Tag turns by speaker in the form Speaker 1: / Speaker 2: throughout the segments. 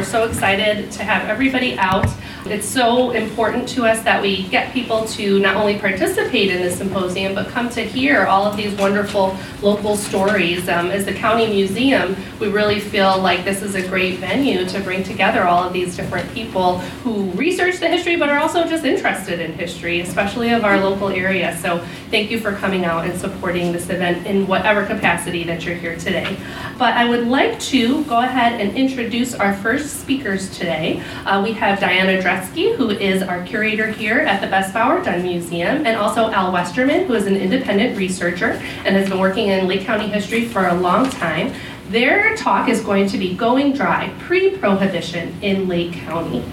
Speaker 1: We're so excited to have everybody out. It's so important to us that we get people to not only participate in the symposium, but come to hear all of these wonderful local stories. Um, as the county museum, we really feel like this is a great venue to bring together all of these different people who research the history, but are also just interested in history, especially of our local area. So thank you for coming out and supporting this event in whatever capacity that you're here today. But I would like to go ahead and introduce our first speakers today. Uh, we have Diana Dretske, who is our curator here at the Bess Bower Dunn Museum, and also Al Westerman, who is an independent researcher and has been working in Lake County history for a long time. Their talk is going to be Going Dry, Pre-Prohibition in Lake County.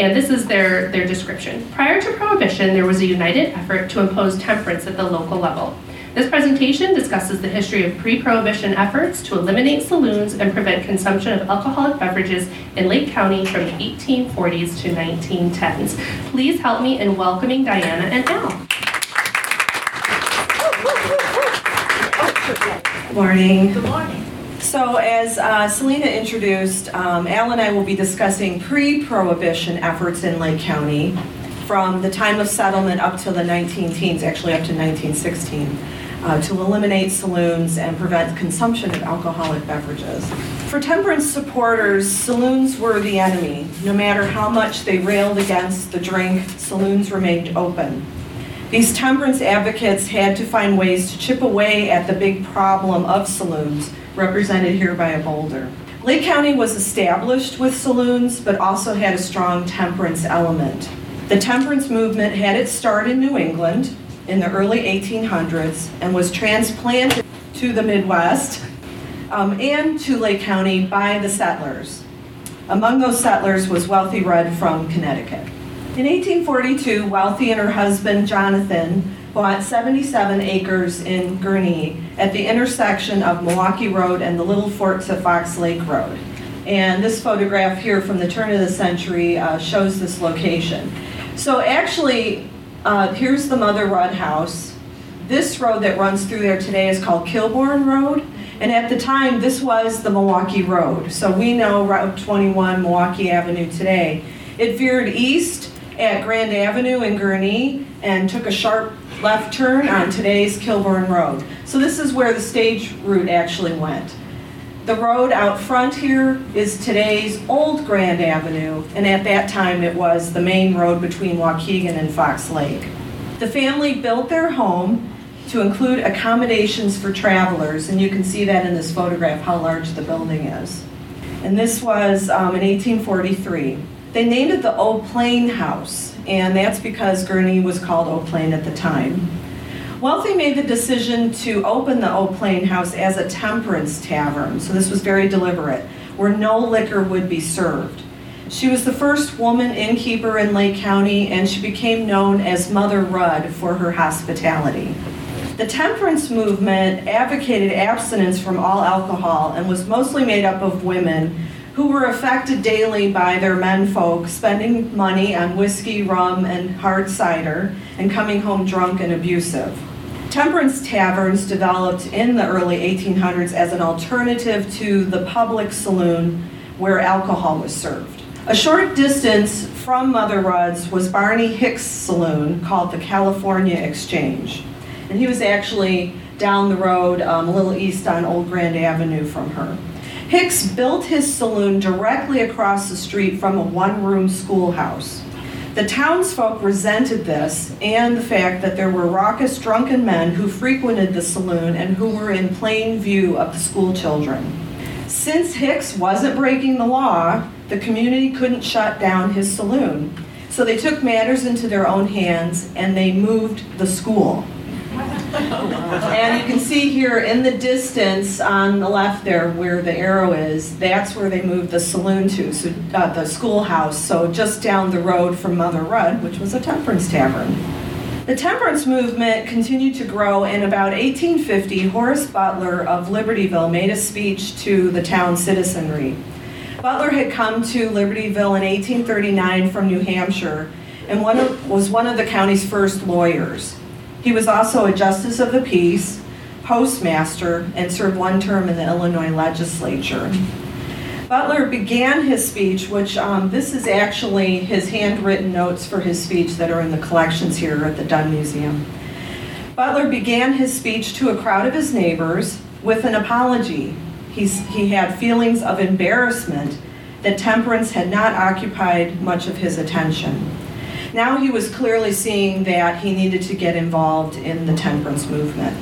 Speaker 1: And this is their, their description. Prior to Prohibition, there was a united effort to impose temperance at the local level. This presentation discusses the history of pre-prohibition efforts to eliminate saloons and prevent consumption of alcoholic beverages in Lake County from the 1840s to 1910s. Please help me in welcoming Diana and Al.
Speaker 2: Good Morning.
Speaker 3: Good morning.
Speaker 2: So as uh, Selena introduced, um, Al and I will be discussing pre-prohibition efforts in Lake County from the time of settlement up to the 19 teens, actually up to 1916, uh, to eliminate saloons and prevent consumption of alcoholic beverages. For temperance supporters, saloons were the enemy. No matter how much they railed against the drink, saloons remained open. These temperance advocates had to find ways to chip away at the big problem of saloons, represented here by a boulder. Lake County was established with saloons, but also had a strong temperance element. The temperance movement had its start in New England in the early 1800s and was transplanted to the Midwest um, and to Lake County by the settlers. Among those settlers was Wealthy Rudd from Connecticut. In 1842, Wealthy and her husband Jonathan bought 77 acres in Gurnee at the intersection of Milwaukee Road and the Little Fort to Fox Lake Road. And this photograph here from the turn of the century uh, shows this location. So actually, uh, here's the Mother Rudd house. This road that runs through there today is called Kilbourne Road. And at the time, this was the Milwaukee Road. So we know Route 21, Milwaukee Avenue today. It veered east at Grand Avenue in Gurnee and took a sharp left turn on today's Kilbourne Road. So this is where the stage route actually went. The road out front here is today's old Grand Avenue, and at that time it was the main road between Waukegan and Fox Lake. The family built their home to include accommodations for travelers, and you can see that in this photograph how large the building is. And this was um, in 1843. They named it the Eau Plaine House, and that's because Gurnee was called Eau Plaine at the time. Wealthy made the decision to open the Eau Plaine House as a temperance tavern, so this was very deliberate, where no liquor would be served. She was the first woman innkeeper in Lake County, and she became known as Mother Rudd for her hospitality. The temperance movement advocated abstinence from all alcohol and was mostly made up of women who were affected daily by their menfolk spending money on whiskey, rum, and hard cider, and coming home drunk and abusive. Temperance taverns developed in the early 1800s as an alternative to the public saloon where alcohol was served. A short distance from Mother Rudd's was Barney Hicks Saloon called the California Exchange. And he was actually down the road um, a little east on Old Grand Avenue from her. Hicks built his saloon directly across the street from a one room schoolhouse. The townsfolk resented this and the fact that there were raucous drunken men who frequented the saloon and who were in plain view of the school children. Since Hicks wasn't breaking the law, the community couldn't shut down his saloon. So they took matters into their own hands and they moved the school. And you can see here in the distance on the left there where the arrow is, that's where they moved the saloon to, so uh, the schoolhouse. So just down the road from Mother Rudd, which was a temperance tavern. The temperance movement continued to grow. In about 1850, Horace Butler of Libertyville made a speech to the town citizenry. Butler had come to Libertyville in 1839 from New Hampshire and one of, was one of the county's first lawyers. He was also a justice of the peace, postmaster, and served one term in the Illinois legislature. Butler began his speech, which um, this is actually his handwritten notes for his speech that are in the collections here at the Dunn Museum. Butler began his speech to a crowd of his neighbors with an apology. He's, he had feelings of embarrassment that temperance had not occupied much of his attention. Now he was clearly seeing that he needed to get involved in the temperance movement.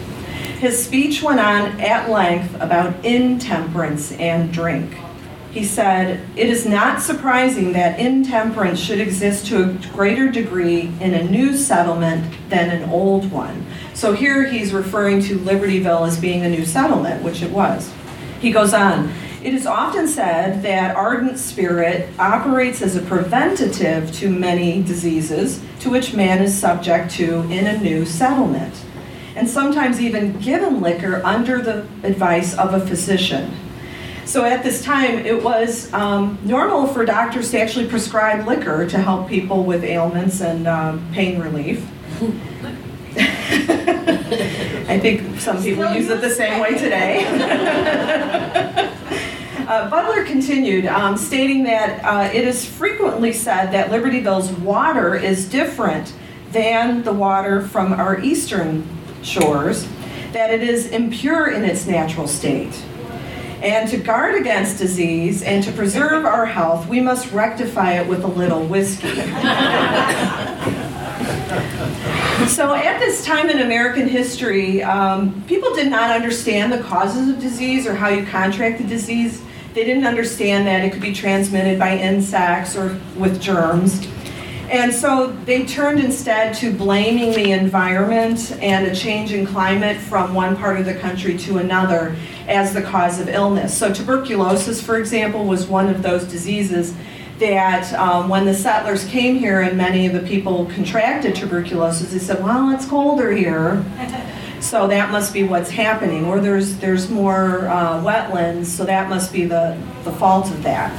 Speaker 2: His speech went on at length about intemperance and drink. He said, It is not surprising that intemperance should exist to a greater degree in a new settlement than an old one. So here he's referring to Libertyville as being a new settlement, which it was. He goes on, it is often said that ardent spirit operates as a preventative to many diseases to which man is subject to in a new settlement, and sometimes even given liquor under the advice of a physician. So at this time, it was um, normal for doctors to actually prescribe liquor to help people with ailments and um, pain relief. I think some people use it the same way today. uh, Butler continued, um, stating that uh, it is frequently said that Libertyville's water is different than the water from our eastern shores, that it is impure in its natural state. And to guard against disease and to preserve our health, we must rectify it with a little whiskey. so, at this time in American history, um, people did not understand the causes of disease or how you contract the disease. They didn't understand that it could be transmitted by insects or with germs. And so they turned instead to blaming the environment and a change in climate from one part of the country to another as the cause of illness. So, tuberculosis, for example, was one of those diseases that um, when the settlers came here and many of the people contracted tuberculosis, they said, well, it's colder here. So that must be what's happening, or there's there's more uh, wetlands, so that must be the, the fault of that.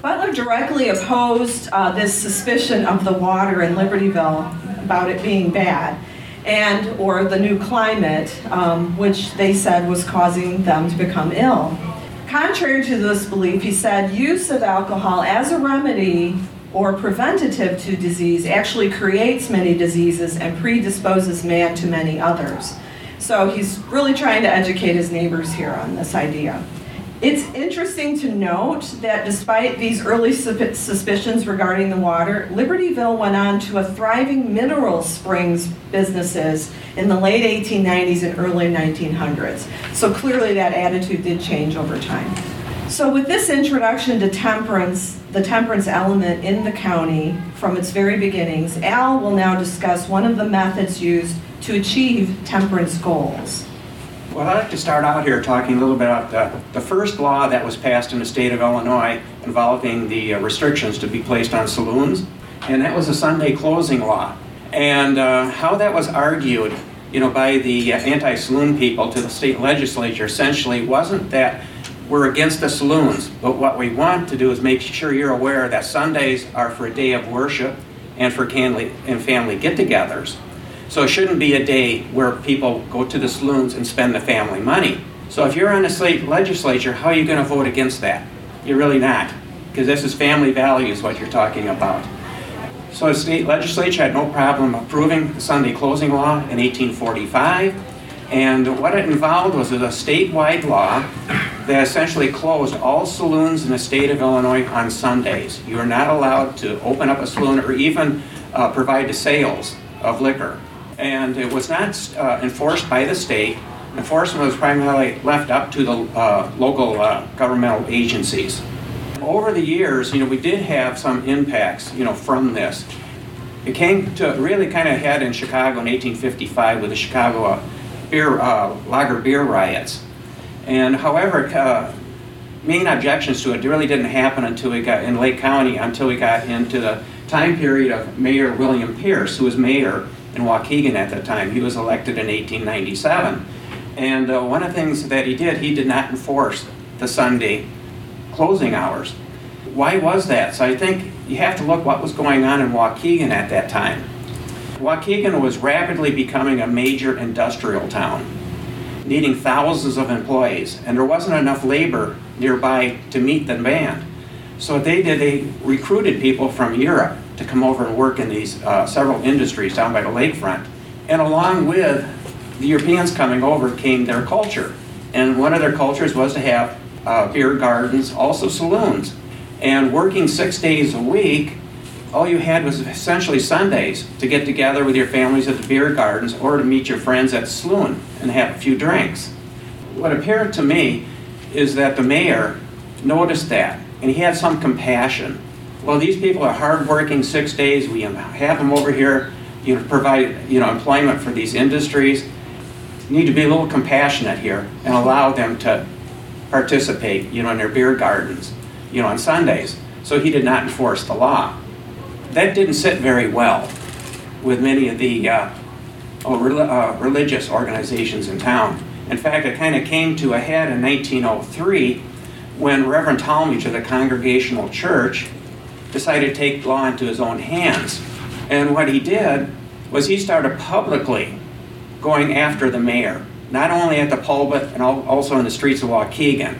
Speaker 2: Butler directly opposed uh, this suspicion of the water in Libertyville about it being bad and or the new climate, um, which they said was causing them to become ill. Contrary to this belief, he said use of alcohol as a remedy or preventative to disease actually creates many diseases and predisposes man to many others. So he's really trying to educate his neighbors here on this idea. It's interesting to note that despite these early suspicions regarding the water, Libertyville went on to a thriving mineral springs businesses in the late 1890s and early 1900s. So clearly that attitude did change over time. So with this introduction to temperance, the temperance element in the county from its very beginnings, Al will now discuss one of the methods used to achieve temperance goals.
Speaker 3: Well, I'd like to start out here talking a little bit about the, the first law that was passed in the state of Illinois involving the uh, restrictions to be placed on saloons, and that was a Sunday closing law. And uh, how that was argued, you know, by the uh, anti-saloon people to the state legislature essentially wasn't that we're against the saloons, but what we want to do is make sure you're aware that Sundays are for a day of worship and for family and family get-togethers. So it shouldn't be a day where people go to the saloons and spend the family money. So if you're on the state legislature, how are you going to vote against that? You're really not, because this is family values what you're talking about. So the state legislature had no problem approving the Sunday closing law in 1845. And what it involved was a statewide law that essentially closed all saloons in the state of Illinois on Sundays. You are not allowed to open up a saloon or even uh, provide the sales of liquor and it was not uh, enforced by the state. Enforcement was primarily left up to the uh, local uh, governmental agencies. Over the years, you know, we did have some impacts, you know, from this. It came to really kind of head in Chicago in 1855 with the Chicago uh, beer, uh, lager beer riots. And however, uh, main objections to it really didn't happen until we got in Lake County, until we got into the time period of Mayor William Pierce, who was mayor in Waukegan at that time. He was elected in 1897. And uh, one of the things that he did, he did not enforce the Sunday closing hours. Why was that? So I think you have to look what was going on in Waukegan at that time. Waukegan was rapidly becoming a major industrial town, needing thousands of employees, and there wasn't enough labor nearby to meet the demand. So what they did, they recruited people from Europe to come over and work in these uh, several industries down by the lakefront. And along with the Europeans coming over came their culture. And one of their cultures was to have uh, beer gardens, also saloons. And working six days a week, all you had was essentially Sundays to get together with your families at the beer gardens or to meet your friends at saloon and have a few drinks. What appeared to me is that the mayor noticed that and he had some compassion. Well, these people are hardworking six days. We have them over here, you know, provide you know employment for these industries. You need to be a little compassionate here and allow them to participate, you know, in their beer gardens, you know, on Sundays. So he did not enforce the law. That didn't sit very well with many of the uh, oh, uh, religious organizations in town. In fact, it kind of came to a head in 1903 when Reverend Talmage of the Congregational Church decided to take law into his own hands. And what he did was he started publicly going after the mayor, not only at the pulpit and also in the streets of Waukegan,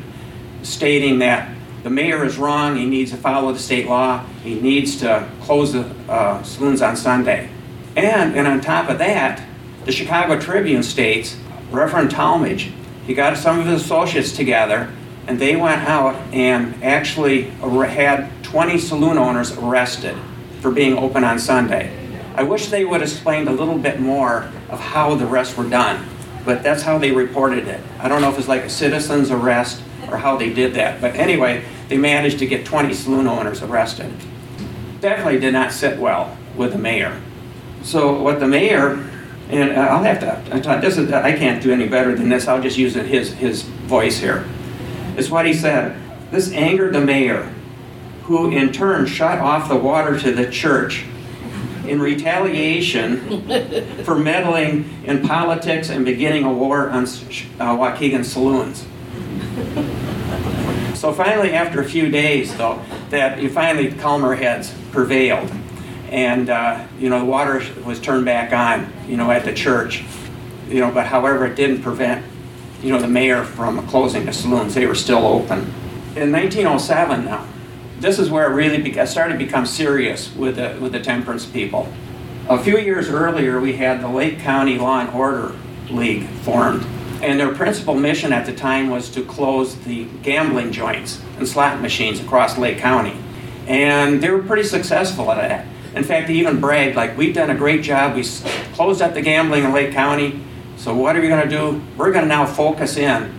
Speaker 3: stating that the mayor is wrong, he needs to follow the state law, he needs to close the uh, saloons on Sunday. And, and on top of that, the Chicago Tribune states Reverend Talmage, he got some of his associates together and they went out and actually had 20 saloon owners arrested for being open on Sunday. I wish they would explain a little bit more of how the arrests were done, but that's how they reported it. I don't know if it's like a citizen's arrest or how they did that, but anyway, they managed to get 20 saloon owners arrested. Definitely did not sit well with the mayor. So what the mayor and uh, I'll have to. This is, I can't do any better than this. I'll just use his his voice here is what he said. This angered the mayor, who in turn shut off the water to the church in retaliation for meddling in politics and beginning a war on uh, Waukegan saloons. So finally, after a few days, though, that you finally calmer heads prevailed, and uh, you know the water was turned back on, you know, at the church, you know. But however, it didn't prevent you know, the mayor from closing the saloons. They were still open. In 1907 now, this is where it really be, started to become serious with the, with the temperance people. A few years earlier, we had the Lake County Law and Order League formed. And their principal mission at the time was to close the gambling joints and slot machines across Lake County. And they were pretty successful at that. In fact, they even bragged, like, we've done a great job. We closed up the gambling in Lake County. So what are we going to do? We're going to now focus in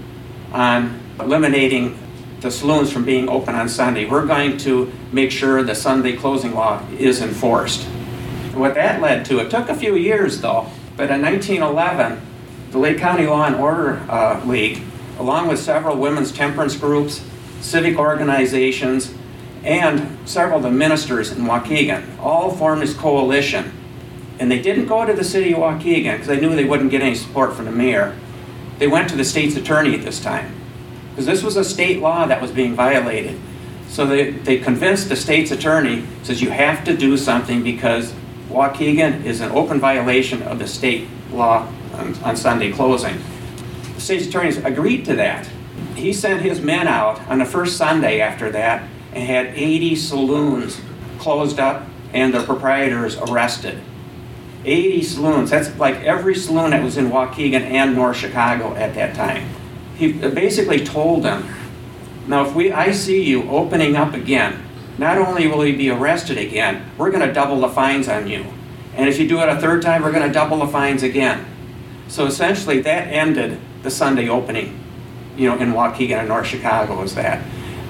Speaker 3: on eliminating the saloons from being open on Sunday. We're going to make sure the Sunday closing law is enforced. And what that led to, it took a few years though, but in 1911, the Lake County Law and Order uh, League, along with several women's temperance groups, civic organizations, and several of the ministers in Waukegan, all formed this coalition and they didn't go to the city of Waukegan because they knew they wouldn't get any support from the mayor. They went to the state's attorney at this time because this was a state law that was being violated. So they, they convinced the state's attorney, says you have to do something because Waukegan is an open violation of the state law on, on Sunday closing. The state's attorney agreed to that. He sent his men out on the first Sunday after that and had 80 saloons closed up and their proprietors arrested. 80 saloons. That's like every saloon that was in Waukegan and North Chicago at that time. He basically told them, now if we, I see you opening up again, not only will you be arrested again, we're going to double the fines on you. And if you do it a third time, we're going to double the fines again. So essentially that ended the Sunday opening, you know, in Waukegan and North Chicago was that.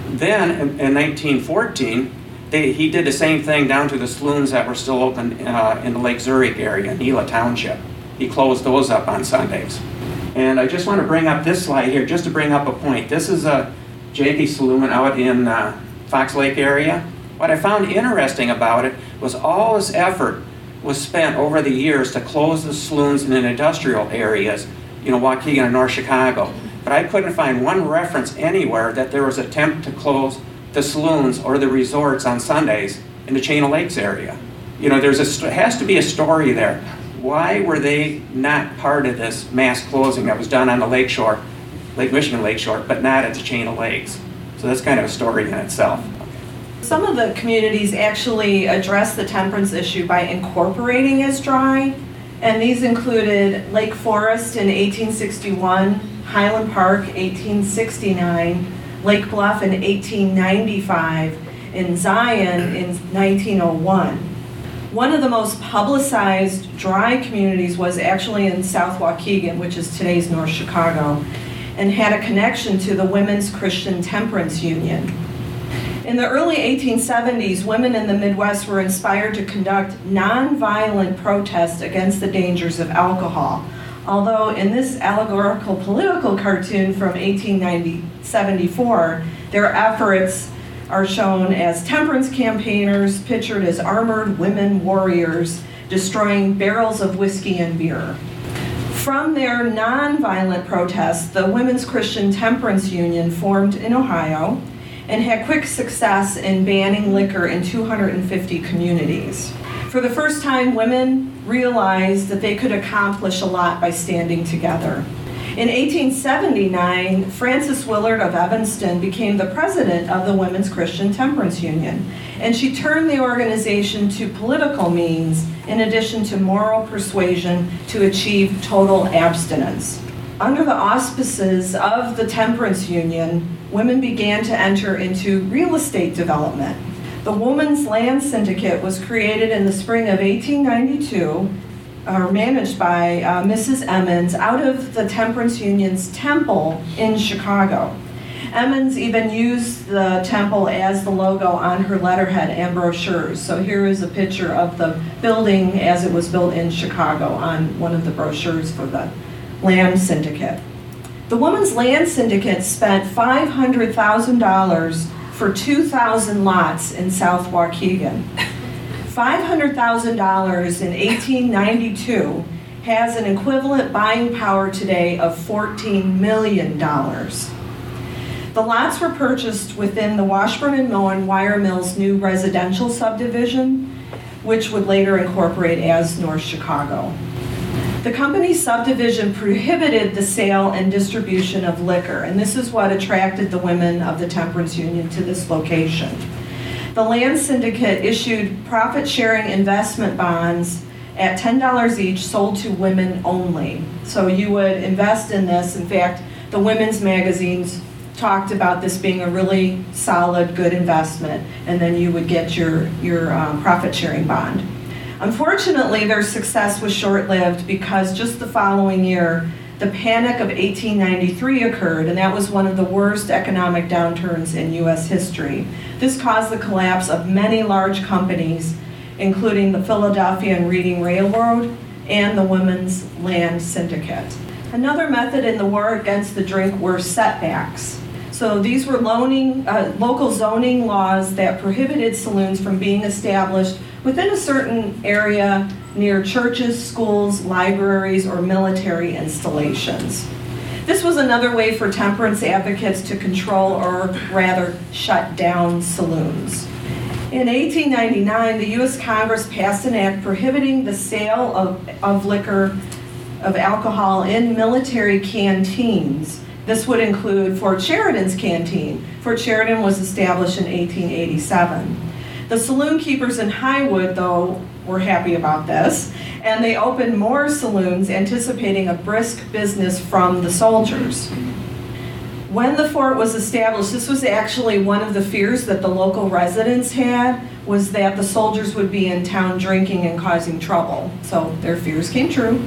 Speaker 3: Then in, in 1914, they, he did the same thing down to the saloons that were still open uh, in the Lake Zurich area, Ela Township. He closed those up on Sundays. And I just want to bring up this slide here just to bring up a point. This is a JP Saloon out in uh, Fox Lake area. What I found interesting about it was all this effort was spent over the years to close the saloons in industrial areas, you know, Waukegan and North Chicago. But I couldn't find one reference anywhere that there was attempt to close the saloons or the resorts on Sundays in the Chain of Lakes area. You know, there's a has to be a story there. Why were they not part of this mass closing that was done on the lakeshore, Lake Michigan lakeshore, but not at the Chain of Lakes? So that's kind of a story in itself.
Speaker 2: Some of the communities actually address the temperance issue by incorporating as dry, and these included Lake Forest in 1861, Highland Park 1869, Lake Bluff in 1895, and Zion in 1901. One of the most publicized dry communities was actually in South Waukegan, which is today's North Chicago, and had a connection to the Women's Christian Temperance Union. In the early 1870s, women in the Midwest were inspired to conduct nonviolent protests against the dangers of alcohol. Although in this allegorical political cartoon from 1874, their efforts are shown as temperance campaigners, pictured as armored women warriors, destroying barrels of whiskey and beer. From their nonviolent protests, the Women's Christian Temperance Union formed in Ohio and had quick success in banning liquor in 250 communities. For the first time, women realized that they could accomplish a lot by standing together. In 1879, Frances Willard of Evanston became the president of the Women's Christian Temperance Union, and she turned the organization to political means in addition to moral persuasion to achieve total abstinence. Under the auspices of the Temperance Union, women began to enter into real estate development. The Woman's Land Syndicate was created in the spring of 1892 are managed by uh, Mrs. Emmons out of the Temperance Union's temple in Chicago. Emmons even used the temple as the logo on her letterhead and brochures. So here is a picture of the building as it was built in Chicago on one of the brochures for the land syndicate. The Women's Land Syndicate spent $500,000 for 2,000 lots in South Waukegan. $500,000 in 1892 has an equivalent buying power today of $14 million. The lots were purchased within the Washburn and Moen Wire Mills new residential subdivision, which would later incorporate as North Chicago. The company's subdivision prohibited the sale and distribution of liquor, and this is what attracted the women of the temperance union to this location. The land syndicate issued profit sharing investment bonds at $10 each sold to women only. So you would invest in this. In fact, the women's magazines talked about this being a really solid, good investment, and then you would get your, your um, profit sharing bond. Unfortunately, their success was short lived because just the following year, the Panic of 1893 occurred, and that was one of the worst economic downturns in U.S. history. This caused the collapse of many large companies, including the Philadelphia and Reading Railroad and the Women's Land Syndicate. Another method in the war against the drink were setbacks. So these were loaning, uh, local zoning laws that prohibited saloons from being established within a certain area near churches, schools, libraries, or military installations. This was another way for temperance advocates to control or rather shut down saloons. In 1899, the U.S. Congress passed an act prohibiting the sale of, of liquor, of alcohol in military canteens. This would include Fort Sheridan's canteen. Fort Sheridan was established in 1887. The saloon keepers in Highwood, though, were happy about this, and they opened more saloons anticipating a brisk business from the soldiers. When the fort was established, this was actually one of the fears that the local residents had was that the soldiers would be in town drinking and causing trouble. So their fears came true.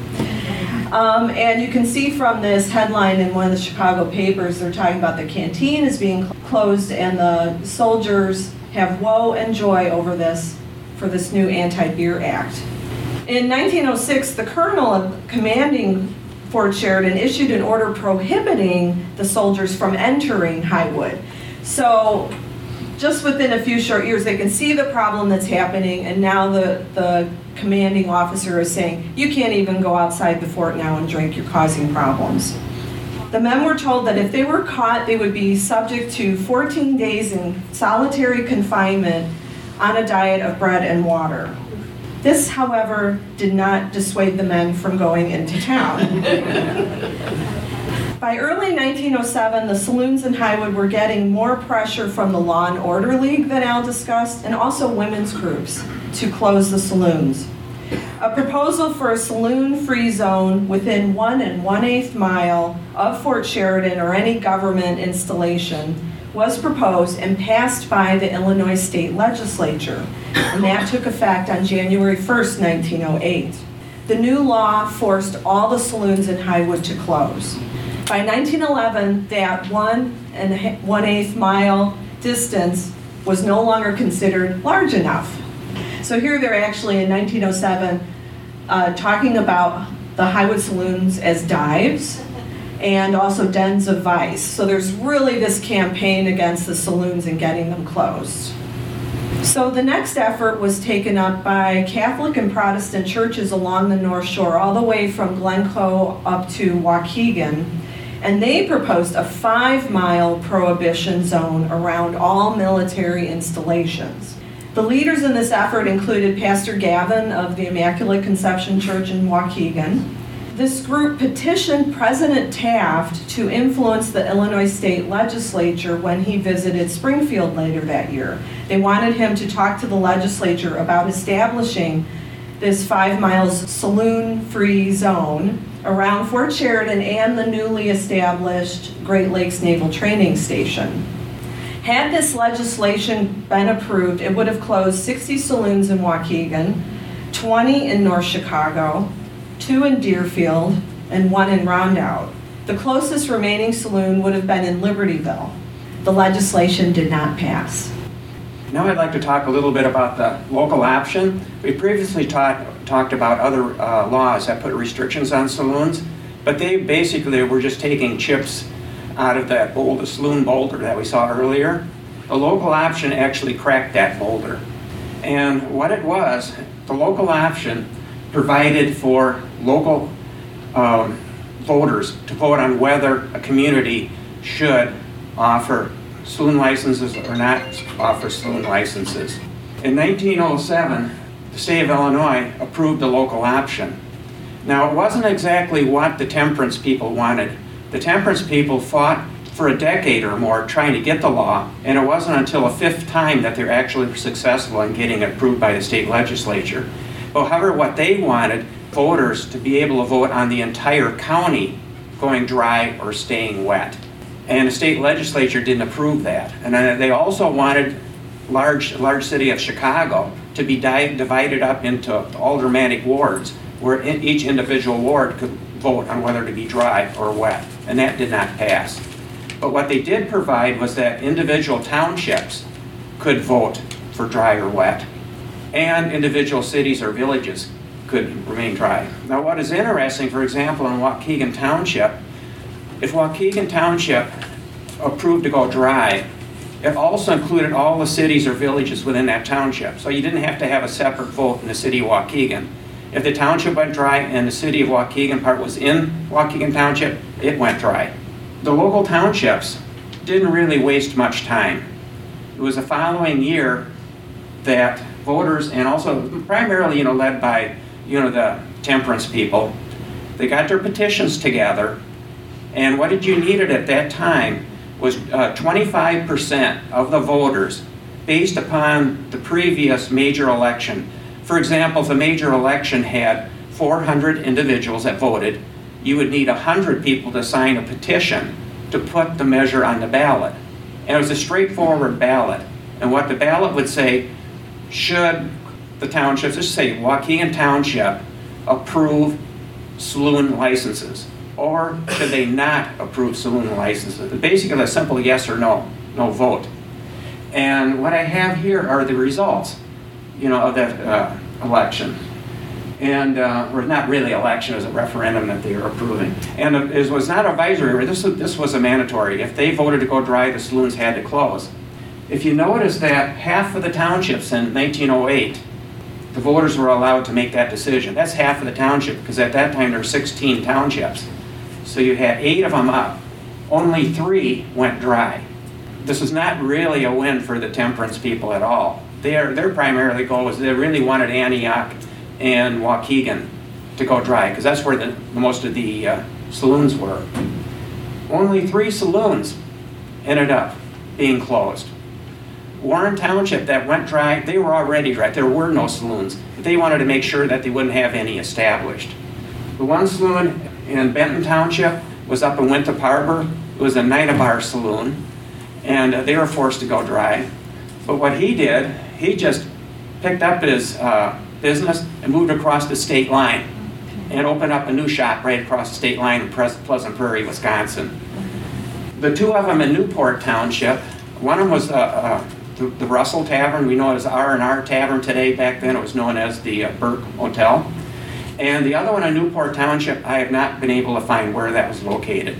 Speaker 2: Um, and you can see from this headline in one of the Chicago papers, they're talking about the canteen is being closed and the soldiers have woe and joy over this for this new Anti-Beer Act. In 1906, the colonel commanding Fort Sheridan issued an order prohibiting the soldiers from entering Highwood. So just within a few short years, they can see the problem that's happening, and now the, the commanding officer is saying, you can't even go outside the fort now and drink, you're causing problems. The men were told that if they were caught, they would be subject to 14 days in solitary confinement on a diet of bread and water. This, however, did not dissuade the men from going into town. By early 1907, the saloons in Highwood were getting more pressure from the Law and Order League that Al discussed, and also women's groups to close the saloons. A proposal for a saloon-free zone within one and one-eighth mile of Fort Sheridan or any government installation was proposed and passed by the Illinois State Legislature, and that took effect on January 1st, 1908. The new law forced all the saloons in Highwood to close. By 1911, that one and one-eighth mile distance was no longer considered large enough. So here they're actually in 1907 uh, talking about the Highwood saloons as dives and also dens of vice. So there's really this campaign against the saloons and getting them closed. So the next effort was taken up by Catholic and Protestant churches along the North Shore, all the way from Glencoe up to Waukegan. And they proposed a five mile prohibition zone around all military installations. The leaders in this effort included Pastor Gavin of the Immaculate Conception Church in Waukegan. This group petitioned President Taft to influence the Illinois state legislature when he visited Springfield later that year. They wanted him to talk to the legislature about establishing this five miles saloon-free zone around Fort Sheridan and the newly established Great Lakes Naval Training Station. Had this legislation been approved, it would have closed 60 saloons in Waukegan, 20 in North Chicago, two in Deerfield, and one in Rondout. The closest remaining saloon would have been in Libertyville. The legislation did not pass.
Speaker 3: Now I'd like to talk a little bit about the local option. We previously taught, talked about other uh, laws that put restrictions on saloons, but they basically were just taking chips out of that boulder, saloon boulder that we saw earlier. The local option actually cracked that boulder. And what it was, the local option provided for local um, voters to vote on whether a community should offer saloon licenses or not offer saloon licenses. In 1907, the state of Illinois approved the local option. Now, it wasn't exactly what the temperance people wanted. The temperance people fought for a decade or more trying to get the law, and it wasn't until a fifth time that they were actually successful in getting it approved by the state legislature. However, what they wanted voters to be able to vote on the entire county going dry or staying wet. And the state legislature didn't approve that. And they also wanted large, large city of Chicago to be di- divided up into aldermanic wards, where in- each individual ward could vote on whether to be dry or wet. And that did not pass. But what they did provide was that individual townships could vote for dry or wet. And individual cities or villages could remain dry. Now, what is interesting, for example, in Waukegan Township, if Waukegan Township approved to go dry, it also included all the cities or villages within that township. So you didn't have to have a separate vote in the city of Waukegan. If the township went dry and the city of Waukegan part was in Waukegan Township, it went dry. The local townships didn't really waste much time. It was the following year that voters, and also primarily, you know, led by, you know, the temperance people, they got their petitions together, and what did you needed at that time was uh, 25% of the voters based upon the previous major election. For example, if a major election had 400 individuals that voted, you would need 100 people to sign a petition to put the measure on the ballot. And it was a straightforward ballot. And what the ballot would say, should the townships, just say Waukegan Township approve saloon licenses? Or should they not approve saloon licenses? Basically, a simple yes or no, no vote. And what I have here are the results, you know, of that uh, election. And, uh, or not really election, it was a referendum that they were approving. And it was not advisory, this was, this was a mandatory. If they voted to go dry, the saloons had to close. If you notice that half of the townships in 1908, the voters were allowed to make that decision. That's half of the township, because at that time there were 16 townships. So you had eight of them up. Only three went dry. This is not really a win for the temperance people at all. Their, their primarily goal was they really wanted Antioch and Waukegan to go dry, because that's where the, most of the uh, saloons were. only three saloons ended up being closed. Warren Township that went dry, they were already dry. There were no saloons. They wanted to make sure that they wouldn't have any established. The one saloon in Benton Township was up in Winthrop Harbor. It was a Nina Bar saloon, and uh, they were forced to go dry. But what he did, he just picked up his uh, business and moved across the state line and opened up a new shop right across the state line in Pleasant Prairie, Wisconsin. The two of them in Newport Township, one of them was uh, uh, the, the, Russell Tavern. We know it as R&R Tavern today. Back then it was known as the uh, Burke Hotel. And the other one in Newport Township, I have not been able to find where that was located.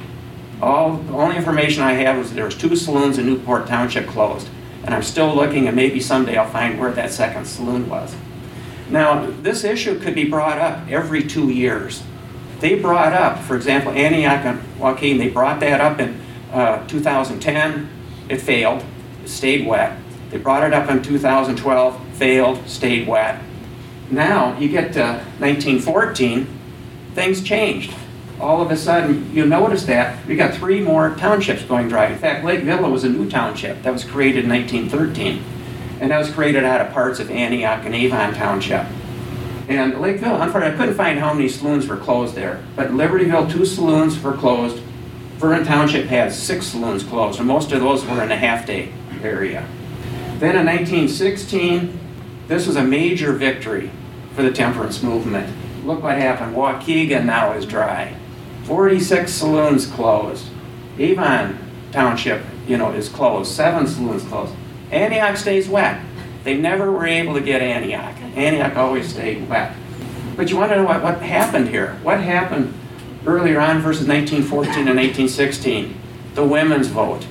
Speaker 3: All, the only information I have was there was two saloons in Newport Township closed. And I'm still looking and maybe someday I'll find where that second saloon was. Now, this issue could be brought up every two years. They brought up, for example, Antioch and Waukegan, they brought that up in uh, 2010. It failed, it stayed wet. They brought it up in 2012, failed, stayed wet. Now, you get to 1914, things changed. All of a sudden, you notice that we got three more townships going dry. In fact, Lake Villa was a new township that was created in 1913 and that was created out of parts of Antioch and Avon Township. And Lake Villa, unfortunately, I couldn't find how many saloons were closed there, but Libertyville, two saloons were closed. Vernon Township had six saloons closed, and most of those were in a Half Day area. Then in 1916, this was a major victory for the temperance movement. Look what happened. Waukegan now is dry. 46 saloons closed. Avon Township, you know, is closed. Seven saloons closed. Antioch stays wet. They never were able to get Antioch. Antioch always stayed wet. But you want to know what, what happened here? What happened earlier on versus 1914 and 1816? The women's vote.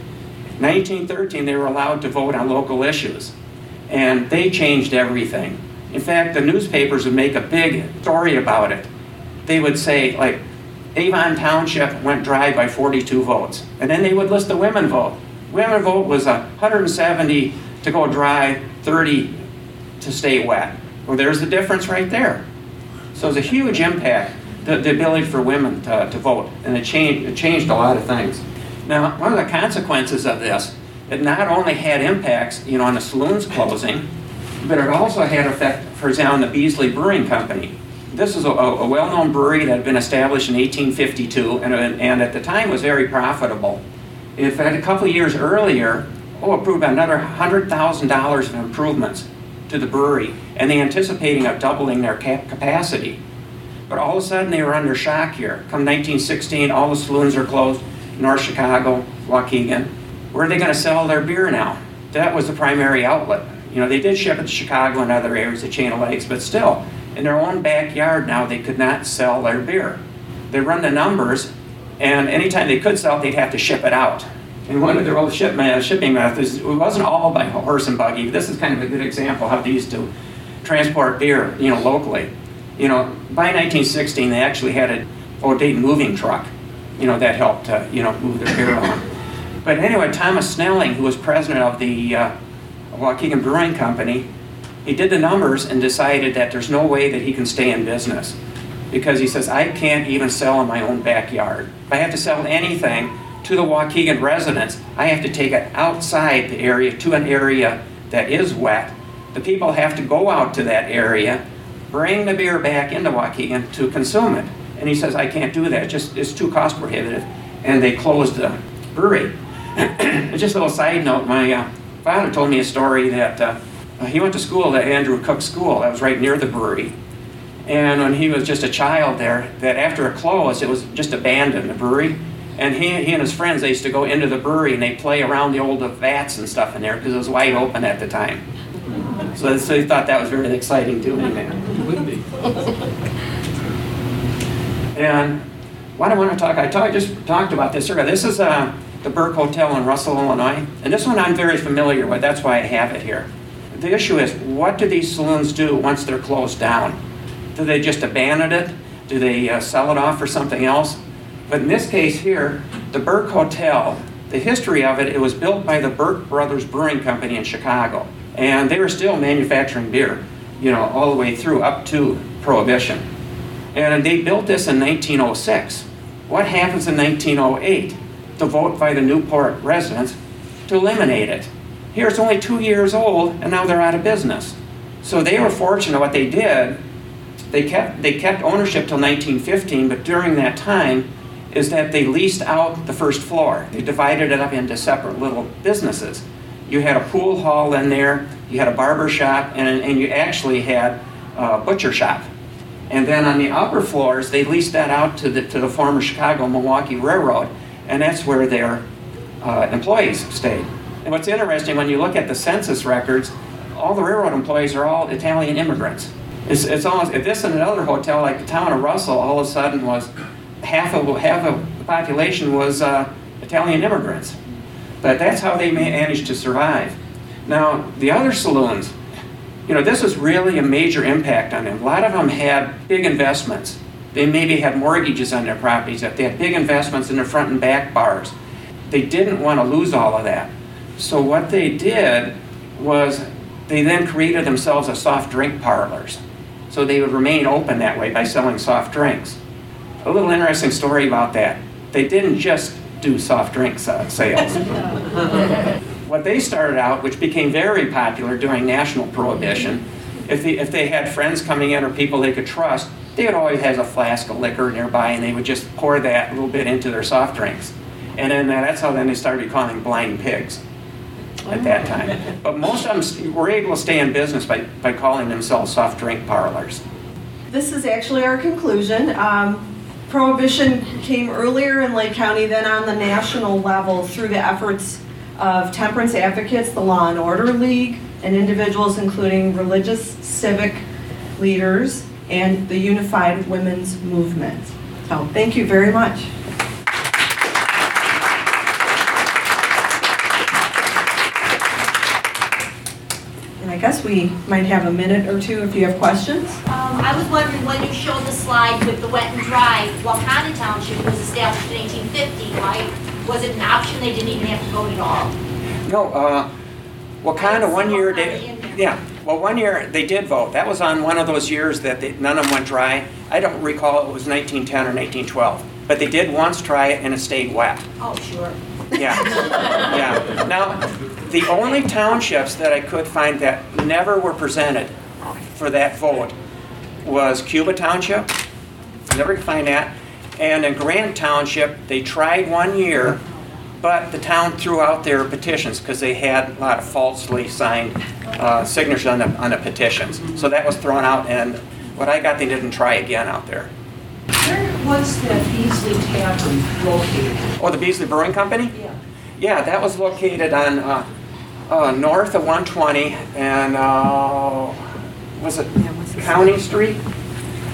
Speaker 3: 1913, they were allowed to vote on local issues. And they changed everything. In fact, the newspapers would make a big story about it. They would say, like, Avon Township went dry by 42 votes. And then they would list the women vote. Women vote was 170 to go dry, 30 to stay wet. Well, there's the difference right there. So it's a huge impact, the, the ability for women to, to vote, and it changed, it changed a lot of things. Now, one of the consequences of this, it not only had impacts, you know, on the saloons closing, but it also had effect, for example, on the Beasley Brewing Company. This is a, a well-known brewery that had been established in 1852, and, uh, and at the time was very profitable. In a couple of years earlier, oh, approved another $100,000 of improvements to the brewery, and they anticipating of doubling their cap- capacity. But all of a sudden, they were under shock here. Come 1916, all the saloons are closed. North Chicago, Waukegan. Where are they going to sell their beer now? That was the primary outlet. You know, they did ship it to Chicago and other areas, the chain of lakes, but still, in their own backyard now, they could not sell their beer. They run the numbers, and anytime they could sell they'd have to ship it out. And one of their old ship, shipping methods, it wasn't all by horse and buggy. This is kind of a good example how they used to transport beer, you know, locally. You know, by 1916, they actually had a Dayton moving truck, you know, that helped, uh, you know, move their beer along. But anyway, Thomas Snelling, who was president of the uh, Waukegan Brewing Company, he did the numbers and decided that there's no way that he can stay in business because he says, I can't even sell in my own backyard. If I have to sell anything to the Waukegan residents, I have to take it outside the area to an area that is wet. The people have to go out to that area, bring the beer back into Waukegan to consume it. And he says, I can't do that. Just it's too cost prohibitive. And they closed the brewery. Just a little side note, my uh, father told me a story that uh, he went to school at Andrew Cook School. That was right near the brewery. And when he was just a child there, that after it closed, it was just abandoned, the brewery. And he, he and his friends, they used to go into the brewery and they play around the old vats and stuff in there because it was wide open at the time. So, so he thought that was very exciting would be. And what I want to talk, I, talk, just talked about this earlier. This is uh, the Burke Hotel in Russell, Illinois. And this one I'm very familiar with. That's why I have it here. The issue is, what do these saloons do once they're closed down? Do they just abandon it? Do they uh, sell it off for something else? But in this case here, the Burke Hotel, the history of it, it was built by the Burke Brothers Brewing Company in Chicago. And they were still manufacturing beer, you know, all the way through up to Prohibition. And they built this in 1906. What happens in 1908? to vote by the Newport residents to eliminate it. Here it's only two years old and now they're out of business. So they were fortunate what they did. They kept, they kept ownership till 1915, but during that time is that they leased out the first floor. They divided it up into separate little businesses. You had a pool hall in there, you had a barber shop, and, and you actually had a butcher shop. And then on the upper floors, they leased that out to the, to the former Chicago Milwaukee Railroad, and that's where their uh, employees stayed. And what's interesting, when you look at the census records, all the railroad employees are all Italian immigrants. It's, it's almost, if this and another hotel like the town of Russell all of a sudden was, half of, half of the population was uh, Italian immigrants. But that's how they managed to survive. Now, the other saloons, you know, this was really a major impact on them. A lot of them had big investments. They maybe had mortgages on their properties. They had big investments in their front and back bars. They didn't want to lose all of that. So what they did was they then created themselves a soft drink parlors. So they would remain open that way by selling soft drinks. A little interesting story about that. They didn't just do soft drink sales. what they started out, which became very popular during national prohibition, if they, if they had friends coming in or people they could trust, they would always have a flask of liquor nearby and they would just pour that a little bit into their soft drinks. And then that's how then they started calling blind pigs at that time. But most of them were able to stay in business by, by calling themselves soft drink parlors.
Speaker 2: This is actually our conclusion. Um, Prohibition came earlier in Lake County than on the national level through the efforts of temperance advocates, the Law and Order League, and individuals including religious, civic leaders, and the Unified Women's Movement. So, thank you very much. Guess we might have a minute or two if you have questions.
Speaker 4: Um, I was wondering, when you showed the slide with the wet and dry, Wauconda Township was established in 1850, right? Was it an option, they didn't even have to vote at all?
Speaker 3: No, uh, Wauconda, one year,
Speaker 4: Wauconda
Speaker 3: they, yeah, well, one year they did vote. That was on one of those years that they, none of them went dry. I don't recall it was 1910 or 1912, but they did once try it and it stayed wet.
Speaker 4: Oh, sure.
Speaker 3: Yeah, yeah. Now, the only townships that I could find that never were presented for that vote was Cuba Township, never could find that, and in Grant Township, they tried one year, but the town threw out their petitions because they had a lot of falsely signed uh, signatures on the, on the petitions. So that was thrown out, and what I got, they didn't try again out there.
Speaker 5: Was that Besley Tavern located?
Speaker 3: Oh, the Besley Brewing Company?
Speaker 5: Yeah.
Speaker 3: Yeah, that was located on, uh, uh, north of 120 and, uh, was it County Street?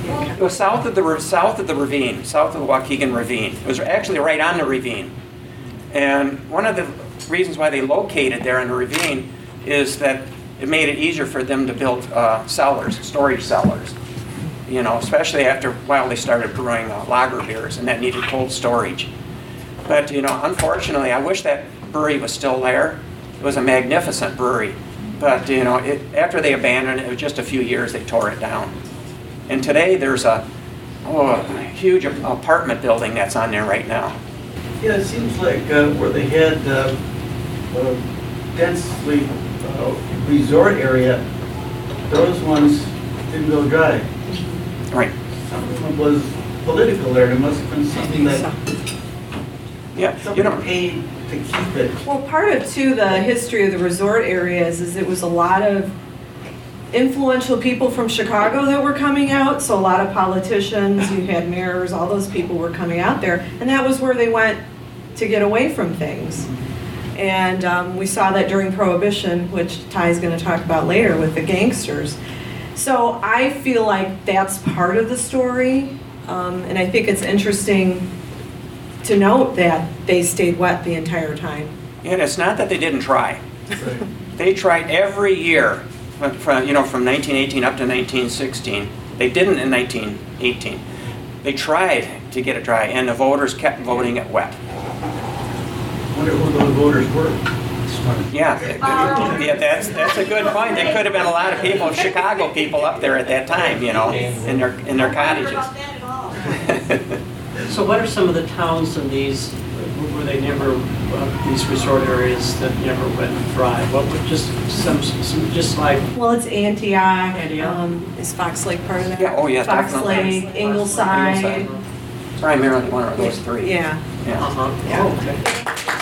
Speaker 3: It was south of the, south of the ravine, south of the Waukegan Ravine. It was actually right on the ravine. And one of the reasons why they located there in the ravine is that it made it easier for them to build uh, cellars, storage cellars. You know, especially after a while they started brewing uh, lager beers and that needed cold storage. But, you know, unfortunately, I wish that brewery was still there. It was a magnificent brewery. But, you know, it, after they abandoned it, it was just a few years, they tore it down. And today, there's a, oh, a huge apartment building that's on there right now.
Speaker 6: Yeah, it seems like uh, where they had uh, a densely uh, resort area, those ones didn't go dry.
Speaker 3: Right.
Speaker 6: Something was political there, there must have been something that,
Speaker 3: Yeah, you
Speaker 6: something
Speaker 3: know,
Speaker 6: paid to keep it.
Speaker 2: Well, part of too, the history of the resort areas is it was a lot of influential people from Chicago that were coming out, so a lot of politicians, you had mayors, all those people were coming out there, and that was where they went to get away from things. And um, we saw that during Prohibition, which Ty's gonna talk about later with the gangsters. So I feel like that's part of the story, um, and I think it's interesting to note that they stayed wet the entire time.
Speaker 3: and it's not that they didn't try. They tried every year, from- from, you know, from 1918 up to 1916. They didn't in 1918. They tried to get it dry, and the voters kept voting it wet.
Speaker 6: I Wonder who those voters were.
Speaker 3: Yeah, yeah, that's, that's a good point. There could have been a lot of people, Chicago people up there at that time, you know, in their, in their
Speaker 4: I never heard
Speaker 3: cottages.
Speaker 4: about that at all.
Speaker 7: So what are some of the towns in these were they never, uh, these resort areas that never went dry? What would, just some, some, just like,
Speaker 2: Well, it's Antioch,
Speaker 7: Antioch.
Speaker 2: um, is Fox Lake part of that?
Speaker 3: Yeah, oh, yes,
Speaker 2: Fox
Speaker 3: definitely.
Speaker 2: Lake, Ingleside,
Speaker 3: Primarily one of those three.
Speaker 2: yeah.
Speaker 3: Yeah.
Speaker 7: uh-huh,
Speaker 2: Yeah.
Speaker 7: oh, okay.